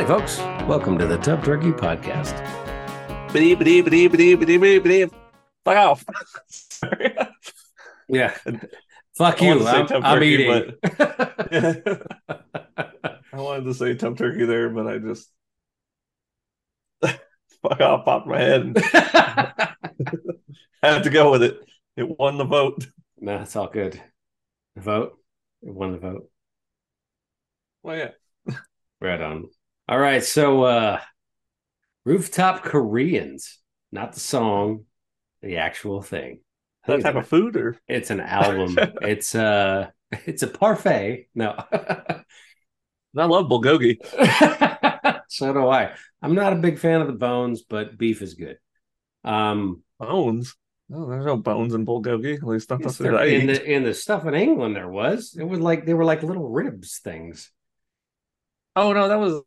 Howdy, folks. Welcome to the Tub Turkey Podcast. Biddy, biddy, biddy, biddy, biddy, biddy, biddy. Fuck off. Sorry. Yeah. Fuck I you. wanted to say I'm, I'm eating. I wanted to say Tub Turkey there, but I just fuck off, popped my head. I had to go with it. It won the vote. no, it's all good. The vote. It won the vote. Well, yeah. Right on. All right. So, uh, Rooftop Koreans, not the song, the actual thing. That type of food, or it's an album. it's uh it's a parfait. No. I love bulgogi. so do I. I'm not a big fan of the bones, but beef is good. Um, Bones. No, there's no bones in bulgogi. At least not yes, food I in eat. the in the stuff in England, there was. It was like they were like little ribs things. Oh no, that was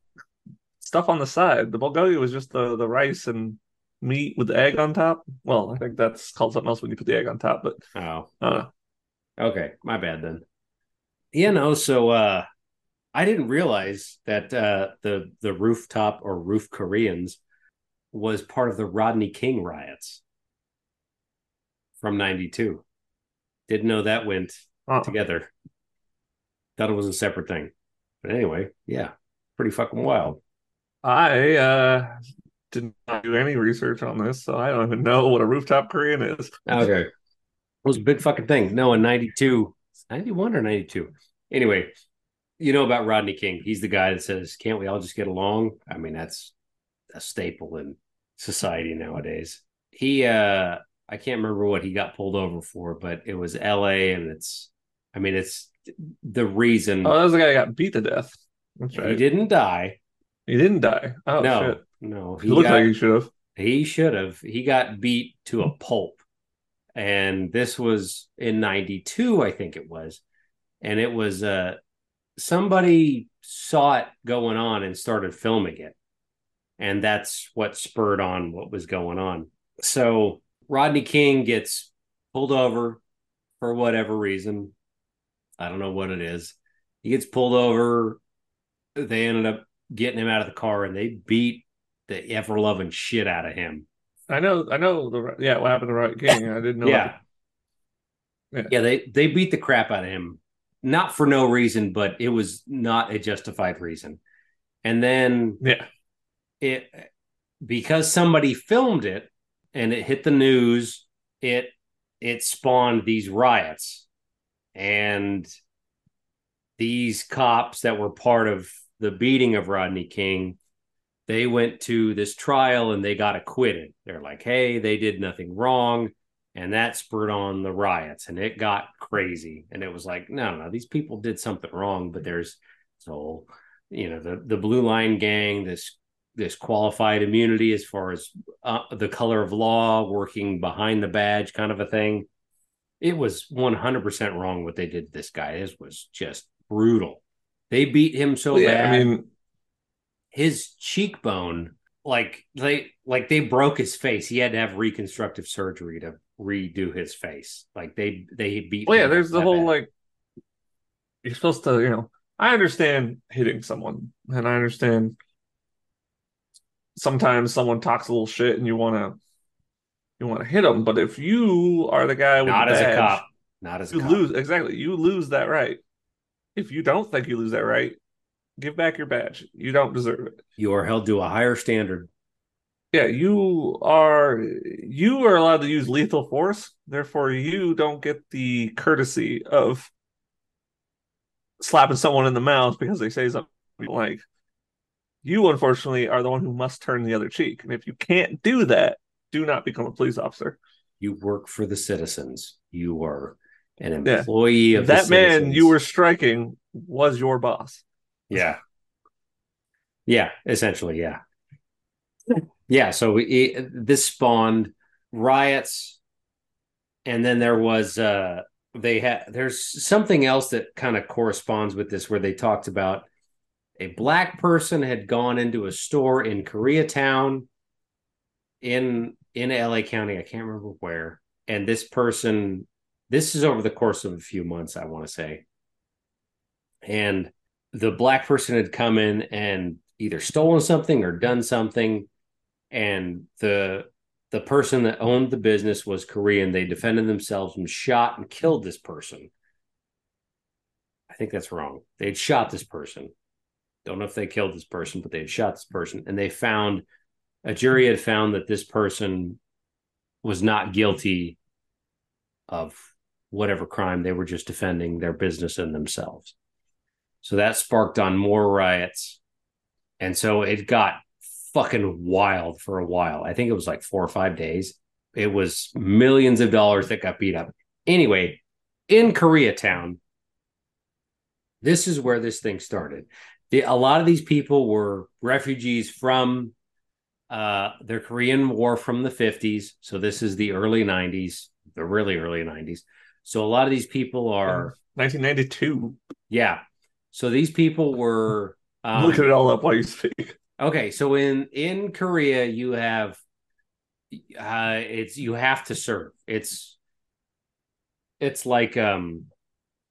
stuff on the side. The bulgogi was just the the rice and meat with the egg on top. Well, I think that's called something else when you put the egg on top, but Oh, uh, okay, my bad then. You know, so uh, I didn't realize that uh, the the rooftop or roof Koreans was part of the Rodney King riots from '92. Didn't know that went uh, together. Thought it was a separate thing. But anyway, yeah, pretty fucking wild. I uh did not do any research on this, so I don't even know what a rooftop Korean is. Okay. It was a big fucking thing. No, in 92, 91 or 92. Anyway, you know about Rodney King. He's the guy that says, Can't we all just get along? I mean, that's a staple in society nowadays. He, uh, I can't remember what he got pulled over for, but it was LA and it's, I mean, it's the reason Oh, that was the guy who got beat to death. That's he didn't die. He didn't die. Oh no, shit. no. He looked got- like he should have. He should have. He got beat to a pulp. And this was in 92, I think it was. And it was uh somebody saw it going on and started filming it. And that's what spurred on what was going on. So Rodney King gets pulled over for whatever reason. I don't know what it is. He gets pulled over. They ended up getting him out of the car and they beat the ever loving shit out of him. I know I know the yeah, what happened to Rodney King. I didn't know yeah. Yeah. yeah. they they beat the crap out of him. Not for no reason, but it was not a justified reason. And then Yeah. it because somebody filmed it and it hit the news, it it spawned these riots. And these cops that were part of the beating of Rodney King, they went to this trial and they got acquitted. They're like, hey, they did nothing wrong. And that spurred on the riots and it got crazy. And it was like, no, no, these people did something wrong, but there's so you know the the blue line gang this this qualified immunity as far as uh, the color of law working behind the badge kind of a thing it was 100% wrong what they did to this guy this was just brutal they beat him so yeah, bad. I mean his cheekbone like they like they broke his face. He had to have reconstructive surgery to redo his face. Like they they beat well yeah, there's the whole bad. like you're supposed to, you know, I understand hitting someone and I understand sometimes someone talks a little shit and you want to you want to hit them, but if you are the guy with not the as a cop. Not as a you cop. lose exactly you lose that right if you don't think you lose that right give back your badge. You don't deserve it. You are held to a higher standard. Yeah you are you are allowed to use lethal force. Therefore you don't get the courtesy of slapping someone in the mouth because they say something like. You unfortunately are the one who must turn the other cheek. And if you can't do that do not become a police officer. You work for the citizens. You are an Yeah. employee of the that man citizens. you were striking was your boss Yeah. Yeah, essentially, yeah. Yeah, so it, this spawned riots and then there was uh they had there's something else that kind of corresponds with this where they talked about a black person had gone into a store in Koreatown in in LA County, I can't remember where. And this person this is over the course of a few months, I want to say. And the black person had come in and either stolen something or done something and the the person that owned the business was Korean. They defended themselves and shot and killed this person. I think that's wrong. They had shot this person. Don't know if they killed this person, but they had shot this person. And they found a jury had found that this person was not guilty of whatever crime. They were just defending their business and themselves. So that sparked on more riots. And so it got fucking wild for a while. I think it was like four or five days. It was millions of dollars that got beat up. Anyway, in Koreatown, this is where this thing started. The, a lot of these people were refugees from uh, the Korean War from the 50s. So this is the early 90s, the really early 90s. So a lot of these people are 1992. Yeah. So these people were um, look it all up while you speak. Okay, so in in Korea you have uh it's you have to serve. It's it's like um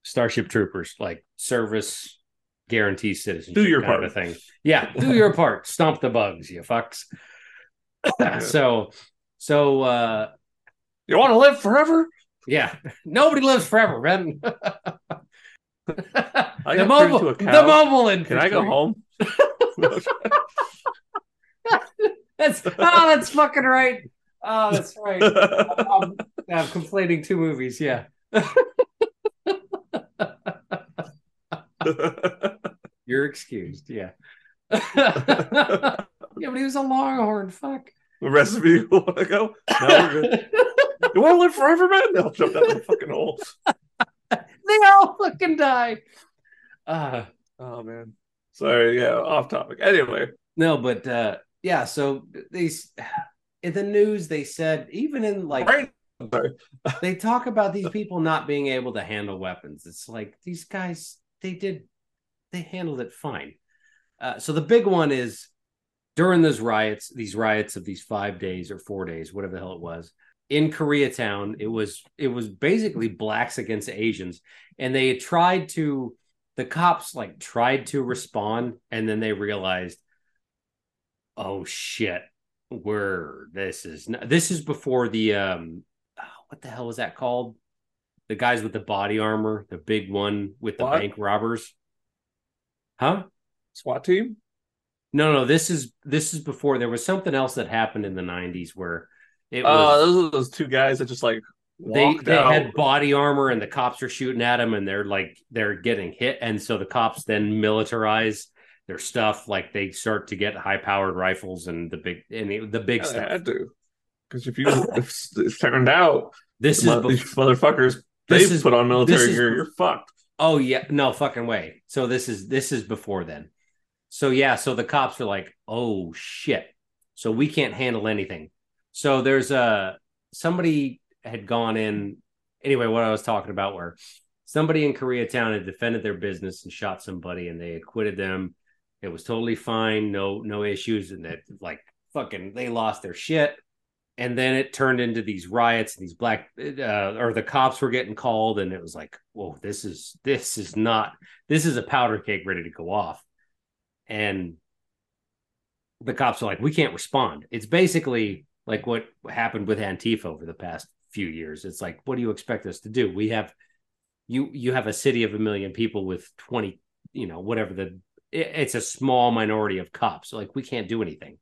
Starship Troopers, like service guarantees citizenship. Do your part of thing. Yeah, do your part. Stomp the bugs, you fucks. so so uh you want to live forever? Yeah. Nobody lives forever, man. The mobile, the mobile infantry. Can I go home? that's oh, that's fucking right. Oh, that's right. I'm, I'm complaining two movies. Yeah. You're excused. Yeah. yeah, but he was a longhorn. Fuck. The rest of you want to go? No, we're good. You want to live forever, man? They'll jump down the fucking hole. they all fucking die. Uh, oh man. Sorry, yeah, off topic. Anyway. No, but uh yeah, so these in the news they said even in like right. they talk about these people not being able to handle weapons. It's like these guys they did they handled it fine. Uh, so the big one is during those riots, these riots of these five days or four days, whatever the hell it was, in Koreatown, it was it was basically blacks against Asians, and they tried to the cops like tried to respond, and then they realized oh shit, we're this is this is before the um oh, what the hell was that called? The guys with the body armor, the big one with the what? bank robbers. Huh? SWAT team? No, no, this is this is before there was something else that happened in the 90s where it uh, was uh, those are those two guys that just like they they out. had body armor and the cops are shooting at them and they're like they're getting hit and so the cops then militarize their stuff. Like they start to get high powered rifles and the big and the, the big yeah, stuff. Had to, because if you if it turned out this is these motherfuckers they put on military is, gear, you're fucked. Oh yeah, no fucking way. So this is this is before then. So yeah, so the cops are like, oh shit. So we can't handle anything. So there's a somebody had gone in anyway. What I was talking about, where somebody in Koreatown had defended their business and shot somebody, and they acquitted them it was totally fine, no no issues, and that like fucking they lost their shit. And then it turned into these riots, and these black uh, or the cops were getting called, and it was like, whoa, this is this is not this is a powder cake ready to go off. And the cops are like, we can't respond. It's basically like what happened with Antifa over the past few years. It's like, what do you expect us to do? We have you you have a city of a million people with 20, you know, whatever the it's a small minority of cops. like we can't do anything.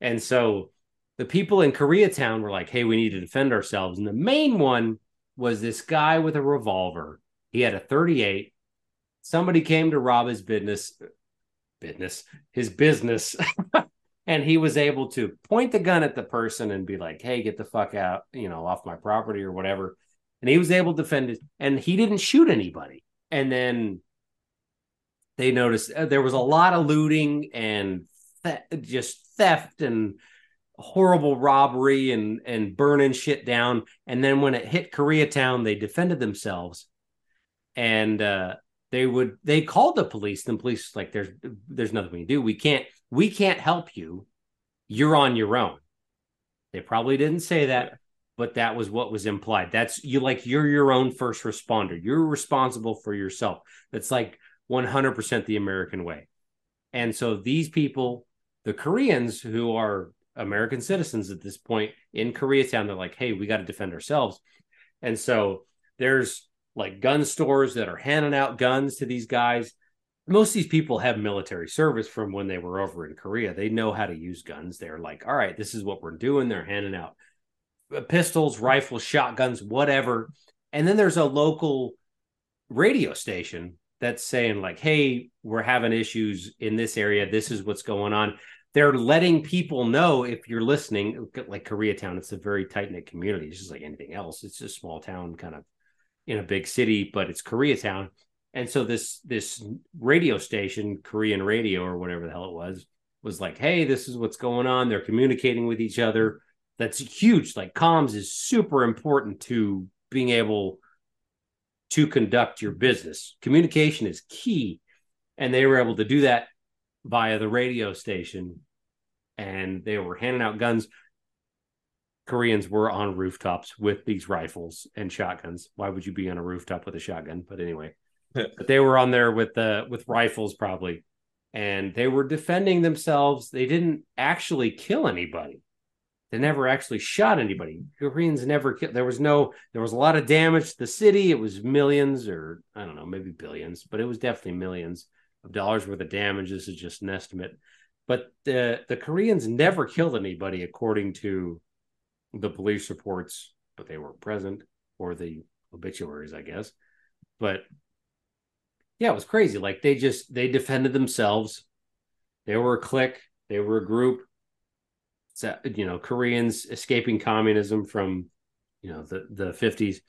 And so the people in Koreatown were like, hey, we need to defend ourselves. And the main one was this guy with a revolver. He had a 38. Somebody came to rob his business, business, his business. and he was able to point the gun at the person and be like, hey, get the fuck out, you know, off my property or whatever. And he was able to defend it. And he didn't shoot anybody. And then they noticed uh, there was a lot of looting and th- just theft and horrible robbery and and burning shit down and then when it hit koreatown they defended themselves and uh they would they called the police the police was like there's there's nothing we can do we can't we can't help you you're on your own they probably didn't say that but that was what was implied that's you like you're your own first responder you're responsible for yourself that's like 100% the American way. And so these people, the Koreans who are American citizens at this point in Koreatown, they're like, hey, we got to defend ourselves. And so there's like gun stores that are handing out guns to these guys. Most of these people have military service from when they were over in Korea. They know how to use guns. They're like, all right, this is what we're doing. They're handing out uh, pistols, rifles, shotguns, whatever. And then there's a local radio station that's saying, like, hey, we're having issues in this area. This is what's going on. They're letting people know if you're listening, uh, like Koreatown, it's a very tight knit community. It's just like anything else. It's a small town kind of in a big city, but it's Koreatown. And so this this radio station, Korean radio or whatever the hell it was, was like, hey, this is what's going on. They're communicating with each other. That's huge. Like comms is super important to being able to conduct your business. Communication is key. And they were able to do that via the radio station. And they were handing out guns. Koreans were on rooftops with these rifles and shotguns. Why would you be on a rooftop with a shotgun? But anyway, but they were on there with the with rifles probably, and they were defending themselves. They didn't actually kill anybody. They never actually shot anybody. Koreans never killed. There was no. There was a lot of damage to the city. It was millions, or I don't know, maybe billions, but it was definitely millions of dollars worth of damage. This is just an estimate. But the the Koreans never killed anybody, according to the police reports, but they weren't present, or the obituaries, I guess. But yeah, it was crazy. Like they just they defended themselves. They were a clique. They were a group. So, you know, Koreans escaping communism from, you know, the the fifties,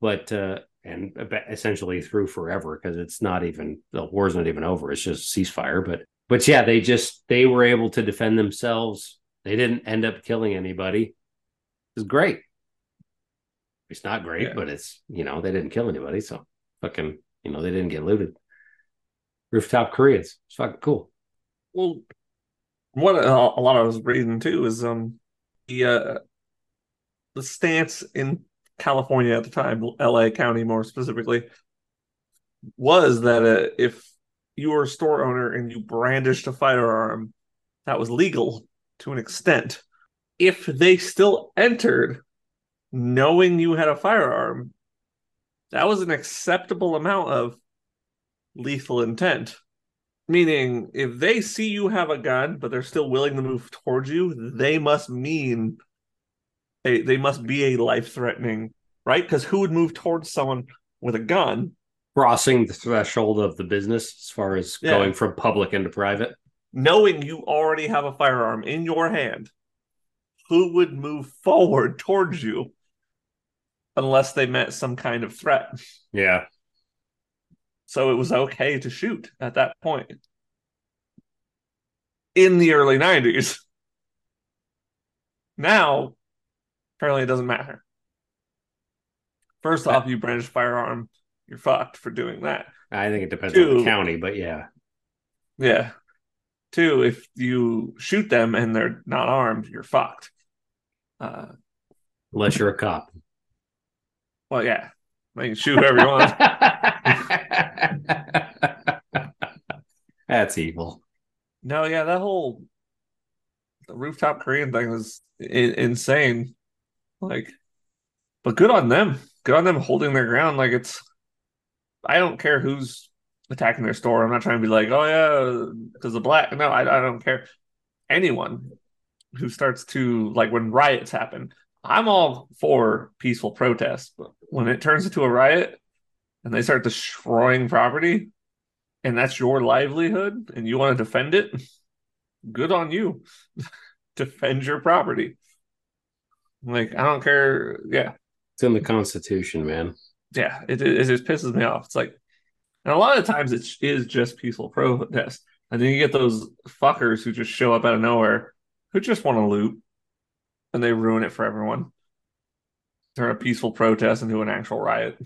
but uh, and essentially through forever because it's not even the war's not even over. It's just ceasefire. But but yeah, they just they were able to defend themselves. They didn't end up killing anybody is great. It's not great, yeah. but it's you know they didn't kill anybody, so fucking you know they didn't get looted. Rooftop Koreans, it's fucking cool. Well, what a, a lot of us reading too is um the uh, the stance in California at the time, L.A. County more specifically, was that uh, if you were a store owner and you brandished a firearm, that was legal to an extent if they still entered knowing you had a firearm, that was an acceptable amount of lethal intent. Meaning, if they see you have a gun, but they're still willing to move towards you, they must mean a, they must be a life threatening, right? Because who would move towards someone with a gun? Crossing the threshold of the business as far as yeah. going from public into private. Knowing you already have a firearm in your hand who would move forward towards you unless they met some kind of threat. Yeah. So it was okay to shoot at that point in the early 90s. Now, apparently, it doesn't matter. First off, you brandish firearm, you're fucked for doing that. I think it depends Two, on the county, but yeah. Yeah. Two, if you shoot them and they're not armed, you're fucked. Uh, Unless you're a cop. Well, yeah, I can shoot whoever you want. That's evil. No, yeah, that whole the rooftop Korean thing was I- insane. Like, but good on them. Good on them holding their ground. Like it's, I don't care who's attacking their store. I'm not trying to be like, oh yeah, because the black. No, I, I don't care. Anyone who starts to like when riots happen. I'm all for peaceful protest, but when it turns into a riot and they start destroying property and that's your livelihood and you want to defend it, good on you. defend your property. Like I don't care. Yeah, it's in the Constitution, man. Yeah, it, it, it just pisses me off. It's like, and a lot of times it is just peaceful protest, and then you get those fuckers who just show up out of nowhere who just want to loot and they ruin it for everyone. Turn a peaceful protest into an actual riot.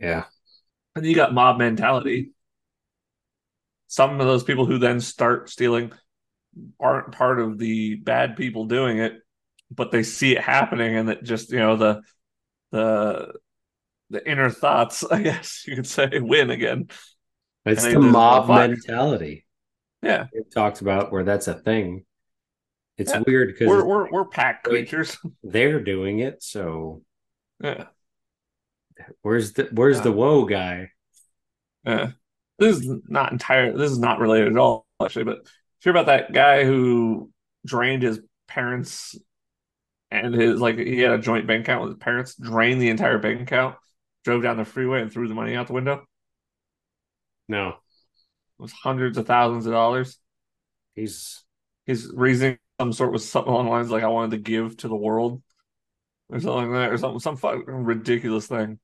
Yeah. And you got mob mentality. Some of those people who then start stealing aren't part of the bad people doing it, but they see it happening and that just, you know, the the the inner thoughts, I guess you could say, win again. It's the mob mentality. Yeah. It talks about where that's a thing. It's Yeah. weird because We're we're we're pack creatures. they're doing it. So yeah. where's the where's the Yeah. woe guy? Yeah. This is not entire this is not related at all, actually, but hear about that guy who drained his parents and his like he had a joint bank account with his parents, drained the entire bank account, drove down the freeway and threw the money out the window. No, it was hundreds of thousands of dollars. he's His reasoning some sort was something along the lines like I wanted to give to the world. Or something like that, or something some fucking ridiculous thing.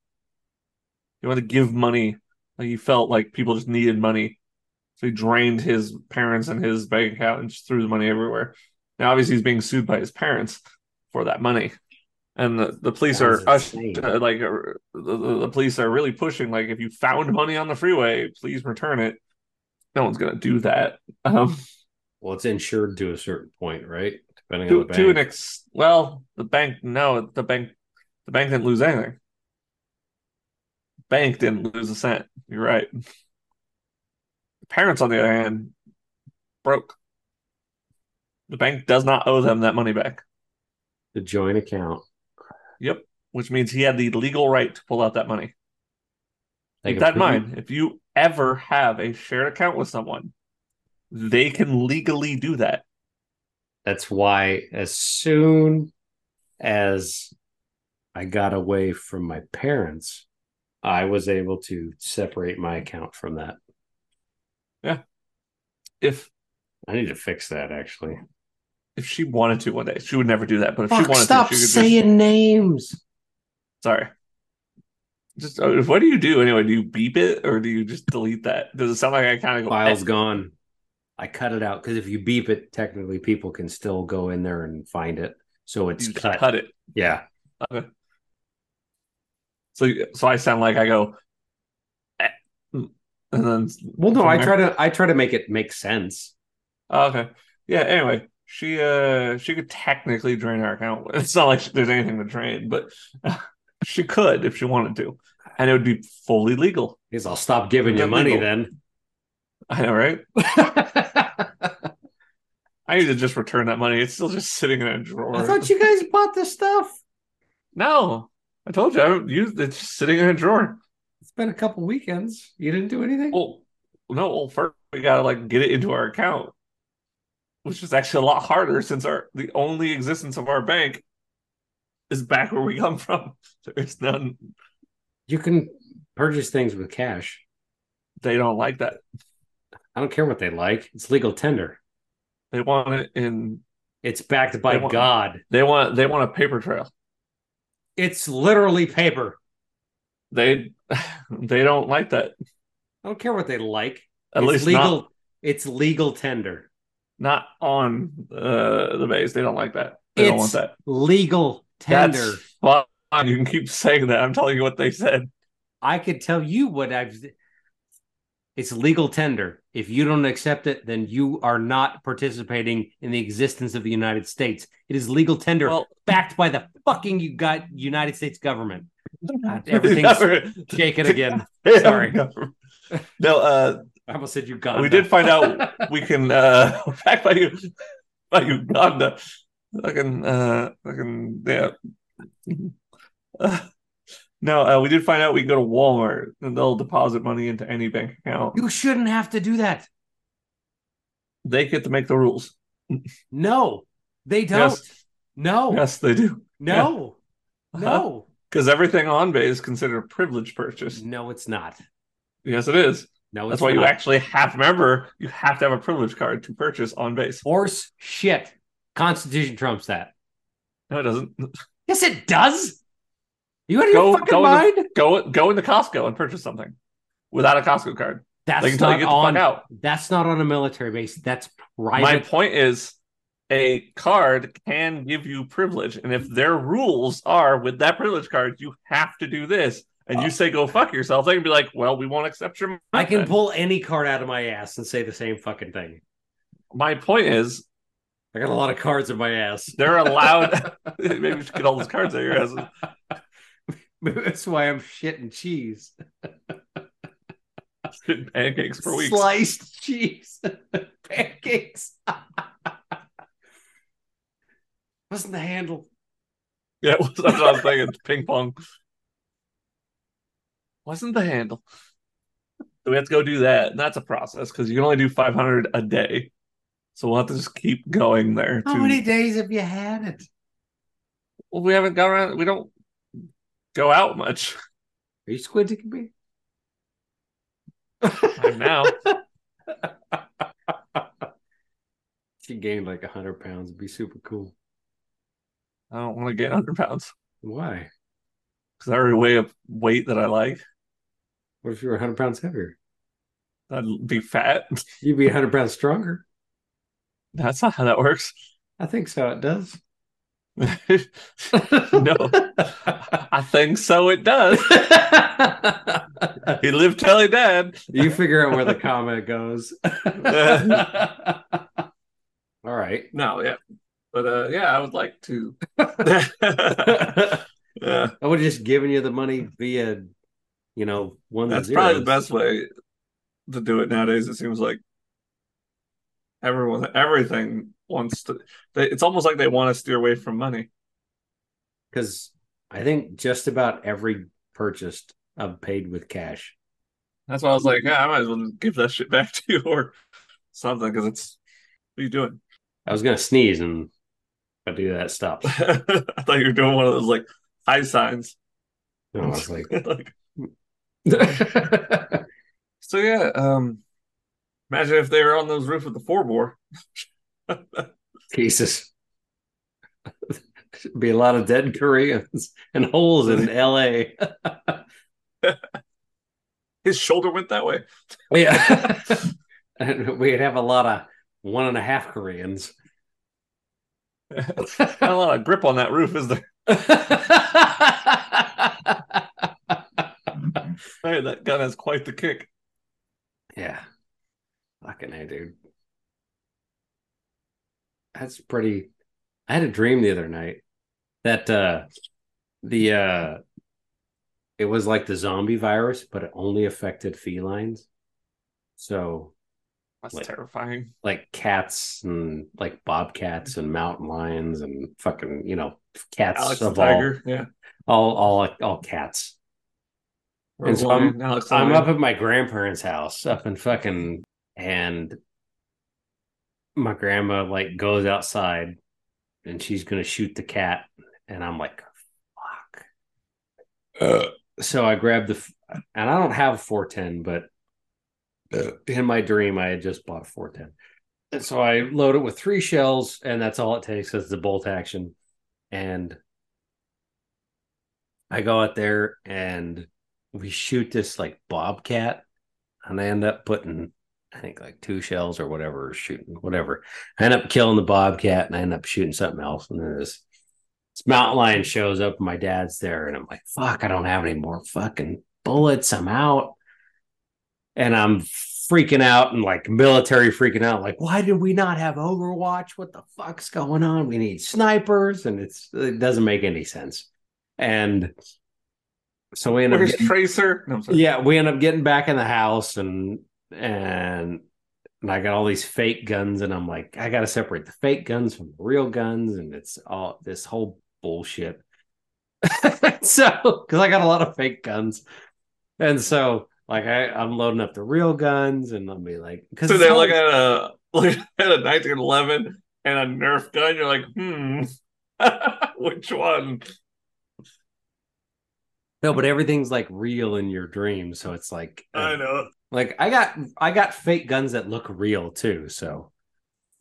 He wanted to give money. Like he felt like people just needed money. So he drained his parents and his bank account and just threw the money everywhere. Now obviously he's being sued by his parents for that money. And the, the police are uh, like uh, the, the the police are really pushing like if you found money on the freeway, please return it. No one's gonna do that. Um, well, it's insured to a certain point, right? Depending to, on the bank. to an ex well the bank no the bank the bank didn't lose anything. Bank didn't lose a cent. You're right. The parents on the other hand broke. The bank does not owe them that money back. The joint account. yep which means he had the legal right to pull out that money. They keep that in mind. If you ever have a shared account with someone they can legally do that That's why as soon as I got away from my parents, I was able to separate my account from that. Yeah. If I need to fix that actually. if she wanted to one day she would never do that but if she Fuck, wanted stop to she could just saying names. Sorry. Just uh, what do you do anyway? Do you beep it or do you just delete that? Does it sound like I kind of go? File's "Eh." gone. I cut it out because if you beep it, technically people can still go in there and find it. So it's cut. cut it. Yeah. Okay. So so I sound like I go, "Eh," and then Well, no, I there- try to I try to make it make sense. Oh, okay. Yeah. Anyway, she uh she could technically drain our account. It's not like there's anything to drain, but she could if she wanted to, and it would be fully legal. Because I'll stop giving you money then. I know, right? I need to just return that money. It's still just sitting in a drawer. I thought you guys bought this stuff. No, I told you I don't use it's just sitting in a drawer. It's been a couple weekends. You didn't do anything. Well, no, well, first we gotta like get it into our account, which is actually a lot harder since our the only existence of our bank is back where we come from. There's none. You can purchase things with cash. They don't like that. I don't care what they like. It's legal tender. They want it in. It's backed by They want- God. They want. They want a paper trail. It's literally paper. They they don't like that. I don't care what they like. At it's least legal. not It's legal tender. not on uh, the base. They don't like that. They don't want that. legal tender. That's fine. You can keep saying that. I'm telling you what they said. I could tell you what I've. It's legal tender. If you don't accept it, then you are not participating in the existence of the United States. It is legal tender, Well- backed by the fucking you got United States government. God, everything's shaking again. Sorry. No, uh, I almost said Uganda. we did find out we can uh back by you by Uganda. Fucking uh fucking yeah. Uh, no, uh, we did find out we can go to Walmart and they'll deposit money into any bank account. You shouldn't have to do that. They get to make the rules. No, they don't. Yes. No, Yes, they do. no, no, Because everything on Bay is considered a privilege purchase. no. It's not. Yes, it is. No, That's why you actually have remember you have to have a privilege card to purchase on base. horse shit. Constitution trumps that. No, it doesn't. Yes, it does. You out of Go- your fucking go in the- mind? Go go into Costco and purchase something without a Costco card. That's They can tell you not the on. That's not on a military base. That's My point is, a card can give you privilege, and if their rules are with that privilege card, you have to do this, and you uh, say go fuck yourself, they can be like, well, we won't accept your. I can then. pull any card out of my ass and say the same fucking thing. My point is, I got a lot of cards in my ass. they're allowed. maybe you should get all those cards out of your ass. That's why I'm shitting cheese. Shitting pancakes for weeks. Sliced cheese, pancakes. Wasn't the handle? Yeah, that's what I was thinking. Ping pong. Wasn't the handle. So we have to go do that. And that's a process because you can only do 500 a day. So we'll have to just keep going there. How to- many days have you had it? Well, we haven't gone around. We don't go out much Are you squinting at me? right now. she gained like hundred pounds. It'd be super cool. I don't want to get 100 pounds Why? because I already weigh a weight that I like. What if you were hundred pounds heavier? I'd be fat. You'd be hundred pounds stronger. That's not how that works. I think so. It does. no, I think so. It does. He lived till he died. you figure out where the comment goes. All right. No, yeah, but uh, yeah, I would like to. I would have just given you the money via, you know, one. that's probably the best way to do it nowadays. It seems like everyone, everything wants to. They, it's almost like they want to steer away from money. because I think just about every purchase I've paid with cash. That's why I was like, yeah, I might as well give that shit back to you or something because it's. What are you doing? I was gonna sneeze and I do that, stop. I thought you were doing one of those like high signs. No, I was like, like So yeah, um imagine if they were on those roofs with the four bore. Jesus. Be a lot of dead Koreans and holes in LA. His shoulder went that way. Yeah. and we'd have a lot of one and a half Koreans. Not a lot of grip on that roof, is there? Hey, that gun has quite the kick. yeah. Fucking hey, dude. That's pretty. I had a dream the other night that uh the uh it was like the zombie virus, but it only affected felines. So That's Like- terrifying. like cats and like bobcats and mountain lions and fucking you know cats Alex of all. Yeah. all all all cats. And so I'm- I'm up at my grandparents' house up in fucking and my grandma like goes outside and she's gonna shoot the cat and I'm like fuck. Uh. so I grabbed the and I don't have a 410, but uh. in my dream I had just bought a 410. And so I load it with three shells, and that's all it takes is the bolt action. And I go out there and we shoot this like bobcat, and I end up putting, I think like two shells or whatever, shooting whatever. I end up killing the bobcat, and I end up shooting something else. And then this, this mountain lion shows up, and my dad's there, and I'm like, "Fuck, I don't have any more fucking bullets. I'm out." And I'm freaking out and like military freaking out. Like, why did we not have Overwatch? What the fuck's going on? We need snipers, and it's it doesn't make any sense. And so we end up Where's getting- Tracer? No, yeah, we end up getting back in the house and and and I got all these fake guns and I'm like, I gotta separate the fake guns from the real guns, and it's all this whole bullshit. so because I got a lot of fake guns. And so like I, I'm loading up the real guns and I'll be like because So they're looking at a look at a 1911 and a Nerf gun. You're like, hmm, which one? No, but everything's like real in your dream, So it's like I uh, know. like I got I got fake guns that look real too. So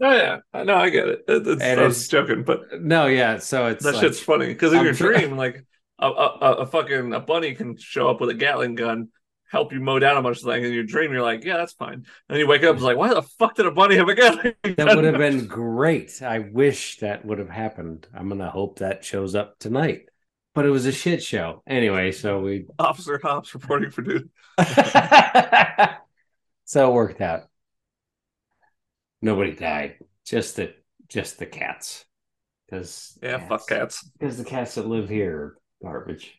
Oh yeah, I know. I get it. It- it's- I was joking, but no, yeah. So it's that like, shit's funny because in I'm your sure- dream, like a, a, a- a fucking a bunny can show up with a Gatling gun, help you mow down a bunch of things. In your dream, you're like, yeah, that's fine. And you wake up, it's like, why the fuck did a bunny have a Gatling gun? That would have been great. I wish that would have happened. I'm gonna hope that shows up tonight. But it was a shit show. Anyway, so we Officer Hops reporting for duty. so it worked out. Nobody died. Just the just the cats. Because Yeah, fuck cats. Because the cats that live here are garbage.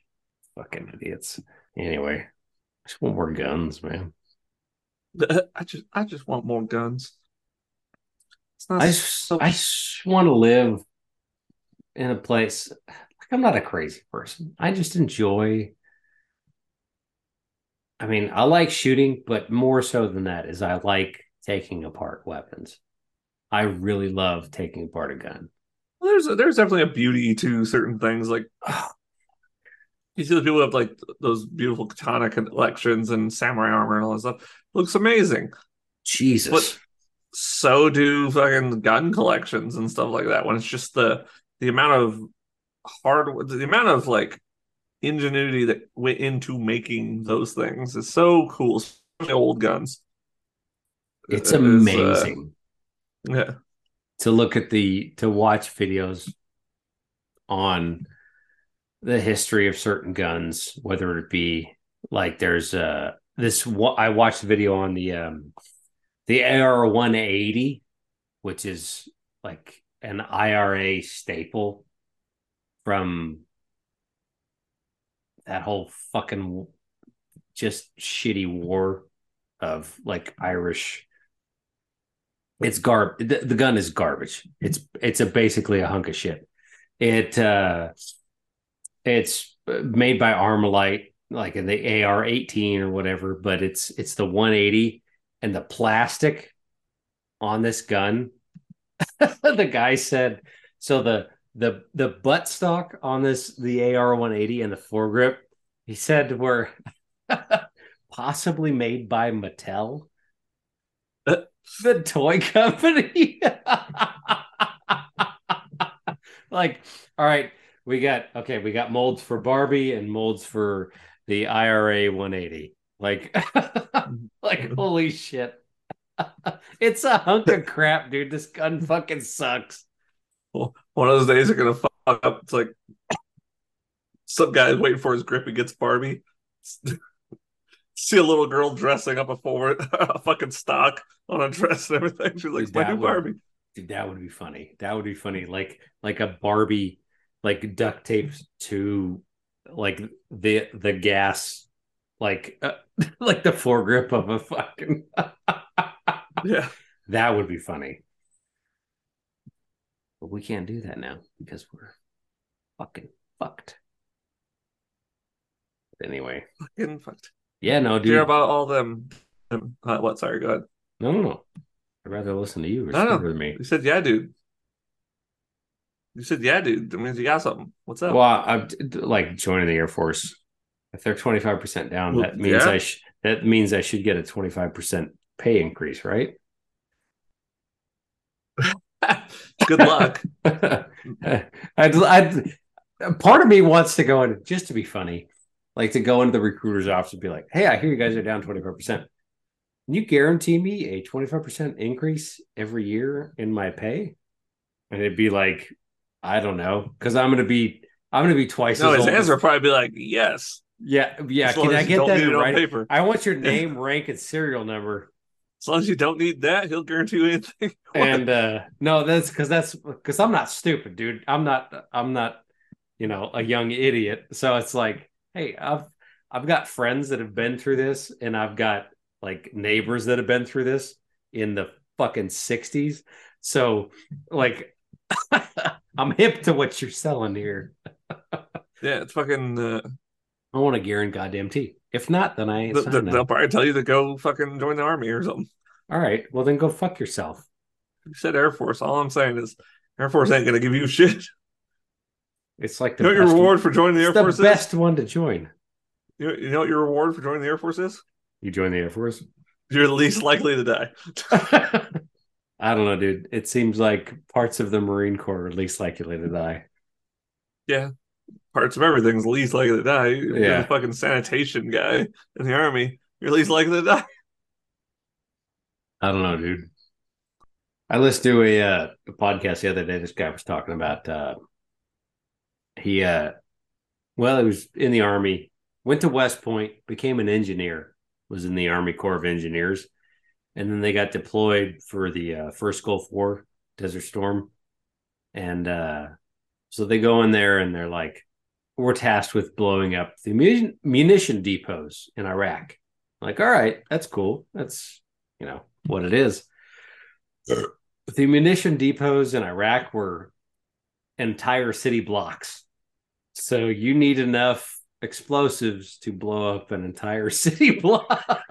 Fucking idiots. Anyway, I just want more guns, man. I just I just want more guns. It's not I just, so... I just want to live in a place I'm not a crazy person. I just enjoy I mean, I like shooting, but more so than that is I like taking apart weapons. I really love taking apart a gun. Well, there's a, there's definitely a beauty to certain things. Like you see the people who have like those beautiful katana collections and samurai armor and all that stuff. It looks amazing. Jesus. But so do fucking gun collections and stuff like that. When it's just the the amount of hard the amount of like ingenuity that went into making those things is so cool. Especially old guns. It's amazing. Uh, yeah. To look at the to watch videos on the history of certain guns, whether it be like there's uh this I watched a video on the um the AR 180, which is like an IRA staple from that whole fucking just shitty war of like Irish. It's garb. The, the gun is garbage. It's it's a basically a hunk of shit. It uh, it's made by Armalite, like in the AR eighteen or whatever. But it's it's the one eighty and the plastic on this gun. the guy said so. The the the butt stock on this the AR 180 and the foregrip, he said were possibly made by Mattel, the toy company. like, all right, we got okay, we got molds for Barbie and molds for the IRA 180. Like, like holy shit. it's a hunk of crap, dude. This gun fucking sucks one of those days are gonna fuck up. It's like some guy waiting for his grip and gets Barbie. See a little girl dressing up a forward a fucking stock on a dress and everything. She's like, dude, my new would, Barbie. Dude, that would be funny. That would be funny. Like like a Barbie like duct tapes to like the the gas like uh, like the foregrip of a fucking yeah that would be funny but we can't do that now because we're fucking fucked. Anyway. Fucking fucked. Yeah, no, dude. Hear about all them. them uh, what? Sorry, go ahead. No, no, no. I'd rather listen to you. No, no. With me. You said, yeah, dude. You said, yeah, dude. That means you got something. What's up? Well, I'm like joining the Air Force. If they're 25% down, well, that means yeah. I sh- that means I should get a 25% pay increase, right? Good luck. I'd, I'd, part of me wants to go in just to be funny, like to go into the recruiter's office and be like, "Hey, I hear you guys are down twenty five percent. Can you guarantee me a twenty five percent increase every year in my pay?" And it'd be like, I don't know, because I'm going to be I'm going to be twice. As well. No, his answer would probably be like, "Yes." Yeah, yeah. Can I get that right? Paper. I want your name, rank, and serial number as long as you don't need that, he'll guarantee you anything. and uh no, that's because that's because I'm not stupid, dude. I'm not. I'm not. You know, a young idiot. So it's like, hey, I've I've got friends that have been through this, and I've got like neighbors that have been through this in the fucking '60s. So, like, I'm hip to what you're selling here. yeah, it's fucking. Uh... I want a Garen goddamn tea. If not, then I the, the, they'll probably tell you to go fucking join the army or something. All right, well then go fuck yourself. You said Air Force. All I'm saying is Air Force ain't gonna give you shit. It's like the you know your reward for joining the Air Force the best one to join. You know, you know what your reward for joining the Air Force is? You join the Air Force. You're least likely to die. I don't know, dude. It seems like parts of the Marine Corps are least likely to die. Yeah, parts of everything's least likely to die. You're yeah. the fucking sanitation guy in the army. You're least likely to die. I don't know, dude. I listened to a, uh, a podcast the other day. This guy was talking about uh, he, uh, well, he was in the army, went to West Point, became an engineer, was in the Army Corps of Engineers, and then they got deployed for the uh, first Gulf War, Desert Storm, and uh, so they go in there and they're like, we're tasked with blowing up the munition depots in Iraq. I'm like, all right, that's cool. That's you know what it is. The munition depots in Iraq were entire city blocks. So you need enough explosives to blow up an entire city block.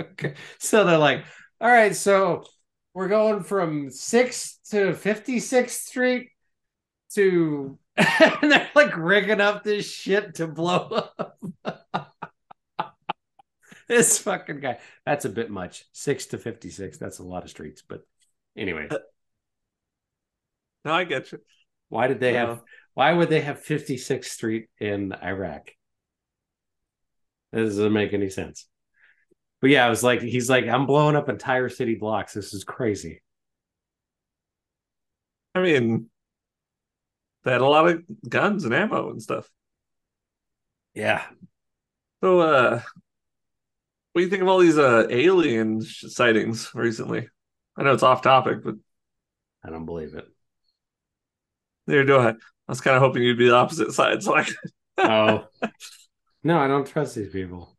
okay. So they're like, all right, so we're going from 6th to 56th Street to and they're like rigging up this shit to blow up. this fucking guy. That's a bit much. Six to fifty-six. That's a lot of streets. But anyway. Uh, no, I get you. Why did they have why would they have 56th Street in Iraq? That doesn't make any sense. But yeah, I was like, he's like, I'm blowing up entire city blocks. This is crazy. I mean, they had a lot of guns and ammo and stuff. Yeah. So, uh, what do you think of all these uh alien sightings recently? I know it's off topic, but I don't believe it. Neither do I. I was kind of hoping you'd be the opposite side, so I. oh, no, I don't trust these people.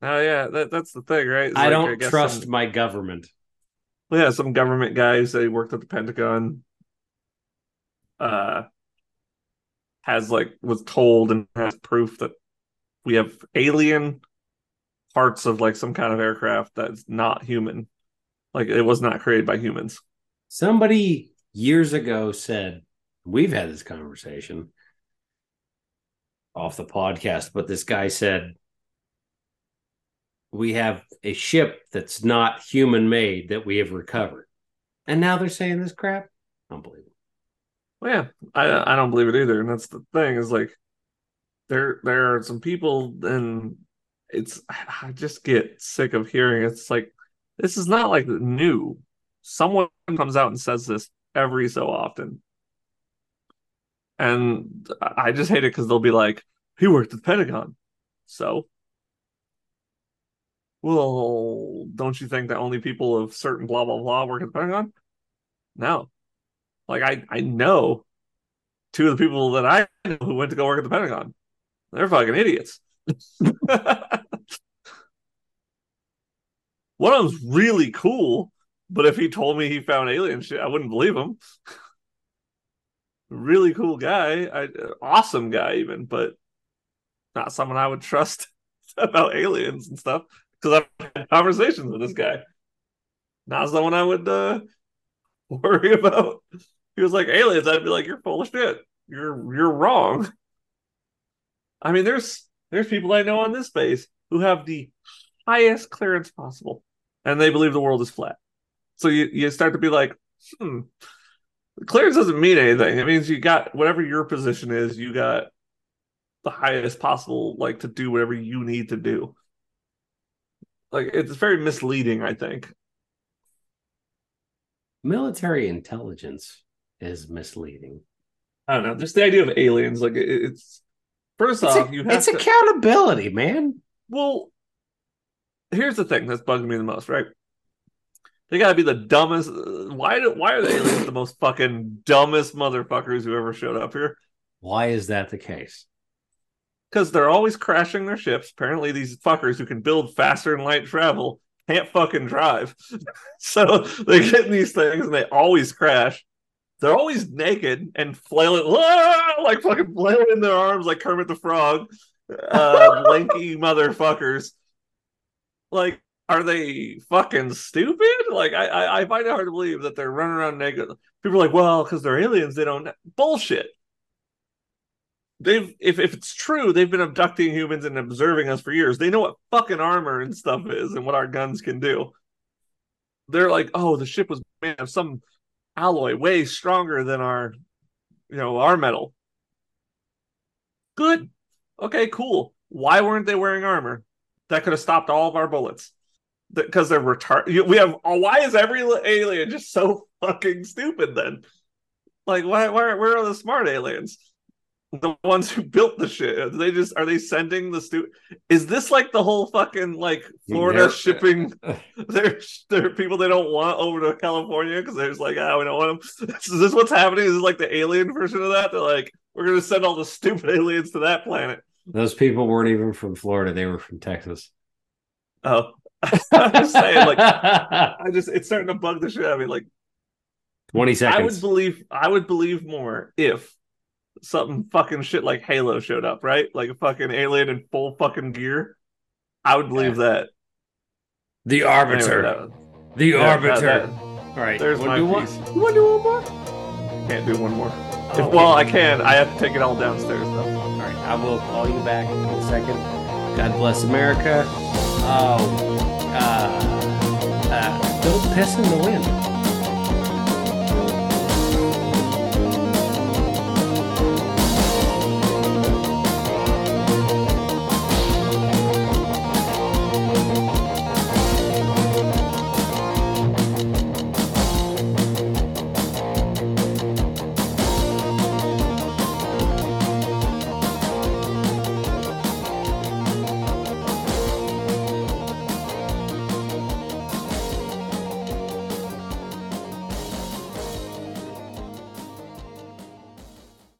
Oh yeah, that, that's the thing, right? It's I like, don't I trust some, my government. Well, yeah, some government guys they worked at the Pentagon. Uh, has like was told and has proof that we have alien parts of like some kind of aircraft that's not human. Like it was not created by humans. Somebody years ago said, we've had this conversation off the podcast, but this guy said, we have a ship that's not human made that we have recovered. And now they're saying this crap? Unbelievable. Well, yeah, I I don't believe it either. And that's the thing is like there there are some people and it's I just get sick of hearing it's like this is not like new. Someone comes out and says this every so often. And I just hate it because they'll be like, he worked at the Pentagon. So well, don't you think that only people of certain blah blah blah work at the Pentagon? No. Like I I know two of the people that I know who went to go work at the Pentagon. They're fucking idiots. One of them's really cool, but if he told me he found alien shit, I wouldn't believe him. really cool guy, I, awesome guy even, but not someone I would trust about aliens and stuff because I've had conversations with this guy. Not someone I would uh, worry about. He was like aliens. I'd be like, "You're full of shit. You're you're wrong." I mean, there's there's people I know on this space who have the highest clearance possible and they believe the world is flat. So you, you start to be like, hmm, clearance doesn't mean anything. It means you got whatever your position is, you got the highest possible, like to do whatever you need to do. Like it's very misleading, I think. Military intelligence is misleading. I don't know. Just the idea of aliens, like it's first it's off, a, you have it's to, accountability, man. Well, here's the thing that's bugging me the most, right? They gotta be the dumbest. Why do why are the aliens the most fucking dumbest motherfuckers who ever showed up here? Why is that the case? Because they're always crashing their ships. Apparently, these fuckers who can build faster than light travel can't fucking drive. so they get in these things and they always crash. They're always naked and flailing like fucking flailing in their arms like Kermit the Frog. Uh, lanky motherfuckers like, are they fucking stupid? Like, I, I, I find it hard to believe that they're running around naked. People are like, well, because they're aliens, they don't. Bullshit. They've, if, if it's true, they've been abducting humans and observing us for years. They know what fucking armor and stuff is and what our guns can do. They're like, oh, the ship was made of some alloy way stronger than our, you know, our metal. Good. Okay, cool. Why weren't they wearing armor? that could have stopped all of our bullets because they're retarded. We have oh, why is every alien just so fucking stupid then? Like, why, why, where are the smart aliens? The ones who built the shit. They just are they sending the stu? Is this like the whole fucking like Florida they're, shipping? their there are people they don't want over to California because they're just like, ah, we don't want them. Is this what's happening? Is this like the alien version of that? They're like, we're gonna send all the stupid aliens to that planet. Those people weren't even from Florida; they were from Texas. Oh, I'm just saying, like, I just it's starting to bug the shit out of me. Like, 20 seconds I would believe, I would believe more if something fucking shit like Halo showed up, right? Like a fucking alien in full fucking gear. I would believe that. the Anyway, arbiter. that- the yeah, arbiter. that- All right. there's my wanna one? piece. You want to do one more? that- can't do one more. If, well, I can. I have to take it all downstairs though. All right. I will call you back in a second. God bless America. Oh, uh, uh, don't piss in the wind.